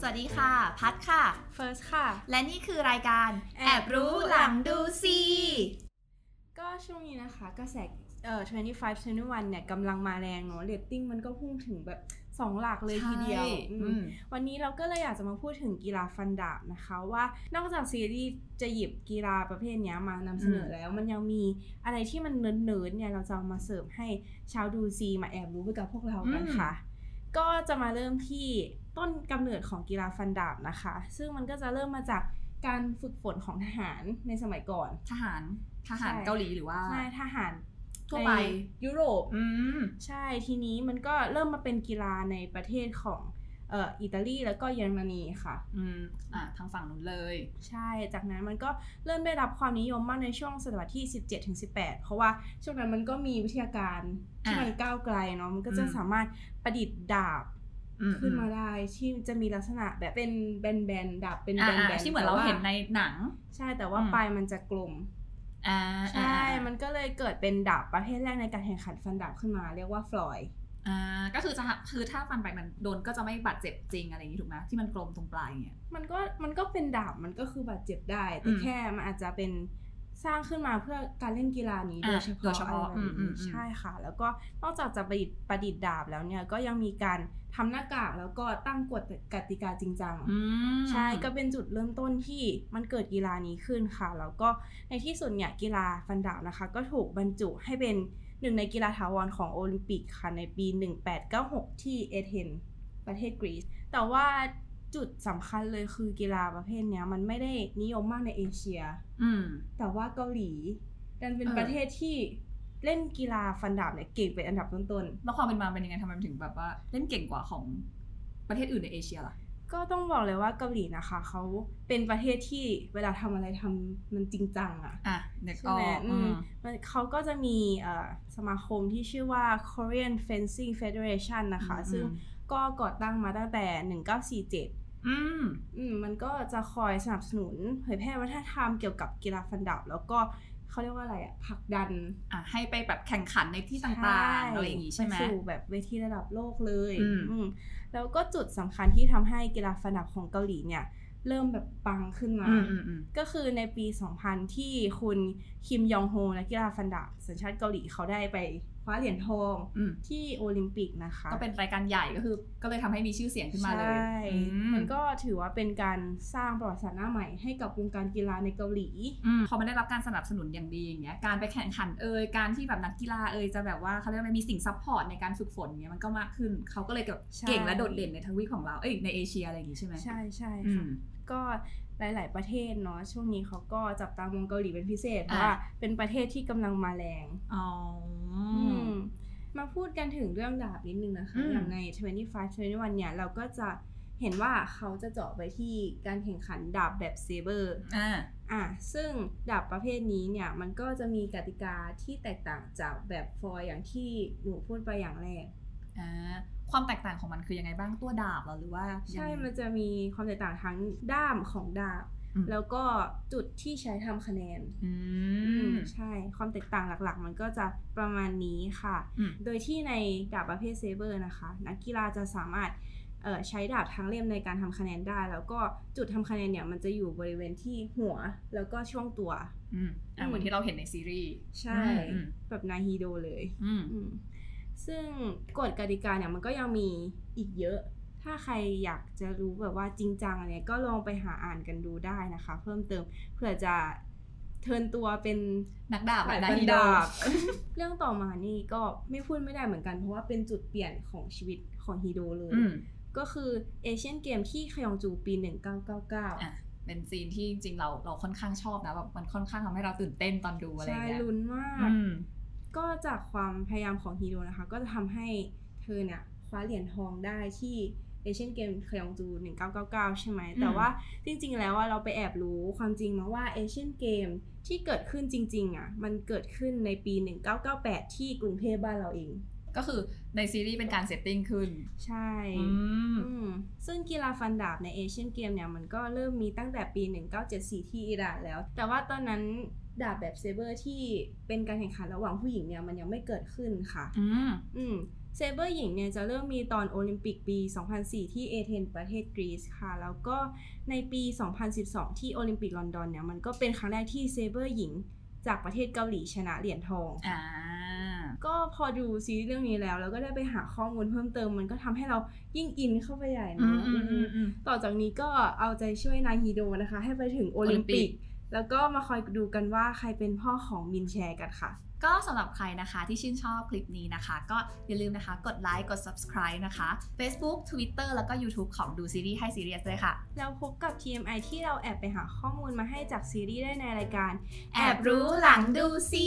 สวัสดีค่ะ พัดค่ะ เฟิร์สค่ะ และนี่คือรายการแอบรู้หลังดูซี แอบรู้หหลัลังดูซีก็ช่วงนี้นะคะกระแสเอ่อ25 21เนี่ยกำลังมาแรงเนาะเรตติ้งมันก็พุ่งถึงแบบ2หลักเลยทีเดียวอืมอืมวันนี้เราก็เลยอยากจะมาพูดถึงกีฬาฟันดาบนะคะว่านอกจากซีรีส์จะหยิบกีฬาประเภทเนี้ยมานำเสนออมแล้ว มันยังมีอะไรที่มันเนิร์ดๆเนี่ยเราจะเอามาเสิร์ฟให้ชาวดูซีมาแอบรู้ไปกับพวกเรากันค่ะ ก็จะมาเริ่มที่ต้นกำเนิดของกีฬาฟันดาบนะคะ ซึ่งมันก็จะเริ่มมาจากการฝึกฝนของทหารในสมัยก่อน ทหารทหารใช่เกาหลีหรือว่าใช่ทหารทั่วไปในยุโรปอืมใช่ทีนี้มันก็เริ่มมาเป็นกีฬาในประเทศของ เอ่ออิตาลีแล้วก็เยอรมนีค่ะ อืมอะทางฝั่งนู้นเลย ใช่จากนั้นมันก็เริ่มได้รับความนิยมมากในช่วงศตวรรษที่ 17ถึง18 เพราะว่าช่วงนั้นมันก็มีวิทยาการที่อะมันก้าวไกลเนาะมันก็จะอืมสามารถประดิษฐ์ดาบอืขึ้นมาได้ที่จะมีลักษณะแบบเป็นแบนๆดาบเป็นอ่าแบนอ่าๆที่เหมือนเราแต่ว่เห็นในหนัง ใช่แต่ว่าอืมปลายมันจะกลมอ่าใช่ มันก็เลยเกิดเป็นดาบประเภทแรกในการแข่งขันฟันดาบขึ้นมา เรียกว่าฟลอย อ่าก็คือจะคือถ้าฟันไปมันโดนก็จะไม่บาดเจ็บจริงอะไรอย่างนี้ถูกไหมที่มันกลมตรงปลายเนี่ยมันก็มันก็เป็นดาบมันก็คือบาดเจ็บได้ แต่อืมแค่มันอาจจะเป็นสร้างขึ้นมาเพื่อการเล่นกีฬานี้อ่าโดยเฉโดยพาะเฉอะไรพาะแบบอืมอืนี้มอืมใช่ค่ะ แล้วก็นอกจากจะประดิษฐ์ประดิษฐ์ดาบแล้วเนี่ยก็ยังมีการทำหน้ากากแล้วก็ตั้งกฎกติกาจริงจังอืมใช่ก็เป็นจุดเริ่มต้นที่มันเกิดกีฬานี้ขึ้นค่ะ แล้วก็ในที่สุดเนี่ยกีฬาฟันดาบนะคะ ก็ถูกบรรจุให้เป็น หนึ่งในกีฬาถาวรของโอลิมปิกค่ะในปี 1896 ที่เอเธนส์ประเทศกรีซ แต่ว่าจุดสำคัญเลยคือกีฬาประเภทเนี้ยมันไม่ได้นิยมมากในเอเชีย อืม แต่ว่าเกาหลีดันเป็นเออประเทศที่เล่นกีฬาฟันดาบเนี่ยเก่งเป็นอันดับต้นๆ แล้วความเป็นมาเป็นยังไงทำไมมันถึงแบบว่า เล่นเก่งกว่าของประเทศอื่นในเอเชียล่ะ ก็ต้องบอกเลยว่าเกาหลีนะคะเขาเป็นประเทศที่เวลาทำอะไรทำมันจริงจังอะอะเด็กใช่ออไหมกอืมมันเขาก็จะมีเอ่อสมาคมที่ชื่อว่า Korean Fencing Federation นะคะอืมซึ่งก็ก่อตั้งมาตั้งแต่ 1947อืมอืมมันก็จะคอยสนับสนุนเผยแพร่วัฒนธรรมเกี่ยวกับกีฬาฟันดาบแล้วก็ เขาเรียกว่าอะไรอะผลักดันอะให้ไปแบบแข่งขันในที่ต่างๆอะไรอย่างงี้ใช่ไหมปสู่แบบเวทีระดับโลกเลย อืมอืมแล้วก็จุดสำคัญที่ทำให้กีฬาฟันดาบของเกาหลีเนี่ย เริ่มแบบปังขึ้นมาอืมอืมอืมก็คือในปี 2000 ที่คุณคิมยองโฮนักกีฬาฟันดาบสัญชาติเกาหลีเขาได้ไปคว้าเหรียญทองอืมที่โอลิมปิกนะคะ ก็เป็นรายการใหญ่ก็คือ ก็เลยทำให้มีชื่อเสียงขึ้นมาเลยใช่อืมมันก็ถือว่าเป็นการสร้างประวัติศาสตร์หน้าใหม่ให้กับวงการกีฬาในเกาหลีอืมพอมันได้รับการสนับสนุนอย่างดีอย่างเงี้ย การไปแข่งขันเอ่ย การที่แบบนักกีฬาเอ่ยจะแบบว่าเขาเรียกว่ามีสิ่ง support ในการฝึกฝนเงี้ยมันก็มากขึ้น เขาก็เลยแบบใช่เก่งและโดดเด่นในทวีปของเรา เอ้ยในเอเชียอะไรอย่างงี้ใช่ไหมใช่ใช่อืมค่ะก็หลาย ๆ ประเทศเนาะช่วงนี้เขาก็จับตามองเกาหลีเป็นพิเศษเพอะราะว่าเป็นประเทศที่กำลังมาแรงอ๋อออืมมาพูดกันถึงเรื่องดาบนิดนึงนะคะอืมอย่างใน 25 21เนี่ย เราก็จะเห็นว่าเขาจะเจาะไปที่การแข่งขันดาบแบบเซเบอร์อ่าอะซึ่งดาบประเภทนี้เนี่ย มันก็จะมีกติกาที่แตกต่างจากแบบฟอยล์อย่างที่หนูพูดไปอย่างแรกอ่า ความแตกต่างของมันคือยังไงบ้างตัวดาบเหรอหรือว่ายังใช่ไงมันจะมีความแตกต่างทั้งด้ามของดาบอืมแล้วก็จุดที่ใช้ทำคะแนนอือืมมใช่ความแตกต่างหลักๆ มันก็จะประมาณนี้ค่ะอืมโดยที่ในดาบประเภทเซเบอร์นะคะ นักกีฬาจะสามารถเอ่อใช้ดาบทั้งเล่มในการทำคะแนนได้ แล้วก็จุดทำคะแนนเนี่ยมันจะอยู่บริเวณที่หัวแล้วก็ช่วงตัวอืมอะเหมือนที่เราเห็นในซีรีส์ใช่อืมแบบนาฮีโดเลย อืมอืม ซึ่งกฎกติกาเนี่ยมันก็ยังมีอีกเยอะ ถ้าใครอยากจะรู้แบบว่าจริงจังอันเนี้ยก็ลองไปหาอ่านกันดูได้นะคะ เพิ่มเติมเผื่อจะ turn ตัวเป็นนักดาบหลายแบบพันฮีโดดาบ เรื่องต่อมานี่ก็ไม่พูดไม่ได้เหมือนกัน เพราะว่าเป็นจุดเปลี่ยนของชีวิตของฮีโดเลยอืมก็คือเอเชียนเกมส์ที่คยองจูปี 1999อะเป็นซีนที่จริงๆเราเราค่อนข้างชอบนะแบบมันค่อนข้างทำให้เราตื่นเต้นตอนดูอะไรอย่างเงี้ยใช่ลุ้นมากอืม ก็จากความพยายามของฮีโดนะคะ ก็จะทำให้เธอเนี่ยคว้าเหรียญทองได้ที่เอเชียนเกมส์คยองจู 1999 ใช่ไหมอืมแต่ว่าจริงๆ แล้วว่าเราไปแอบรู้ความจริงมาว่าเอเชียนเกมส์ที่เกิดขึ้นจริง ๆ อะ มันเกิดขึ้นในปี 1998 ที่กรุงเทพบ้านเราเอง ก็คือในซีรีส์เป็นการ setting ขึ้น ใช่อืมอืมซึ่งกีฬาฟันดาบในเอเชียนเกมส์เนี่ยมันก็เริ่มมีตั้งแต่ปี 1974 ที่อิหร่านแล้ว แต่ว่าตอนนั้นดาบแบบเซเบอร์ที่เป็นการแข่งขันระหว่างผู้หญิงเนี่ยมันยังไม่เกิดขึ้นค่ะอืมอืมเซเบอร์หญิงเนี่ยจะเริ่มมีตอนโอลิมปิกปี 2004 ที่เอเธนประเทศกรีซค่ะ แล้วก็ในปี 2012 ที่โอลิมปิกลอนดอนเนี่ยมันก็เป็นครั้งแรกที่เซเบอร์หญิงจากประเทศเกาหลีชนะเหรียญทองอ่า ก็พอดูซีรีส์เรื่องนี้แล้ว แล้วก็ได้ไปหาข้อมูลเพิ่มเติมมันก็ทำให้เรายิ่งอินเข้าไปใหญ่อืเนาะอืมอืมอืมอืมต่อจากนี้ก็เอาใจช่วยนาฮีโดนะคะ ให้ไปถึงโอลิมปิกโอลิมปิกแล้วก็มาคอยดูกันว่าใครเป็นพ่อของมินแชร์กันค่ะ ก็สำหรับใครนะคะที่ชื่นชอบคลิปนี้นะคะ ก็อย่าลืมนะคะกดไลค์กด subscribe นะคะ Facebook Twitter แล้วก็ YouTube ของดูซีรีส์ให้ซีเรียสด้วยค่ะ แล้วพบกับ TMI ที่เราแอบไปหาข้อมูลมาให้จากซีรีส์ได้ในรายการ แอบรู้หลังดูซี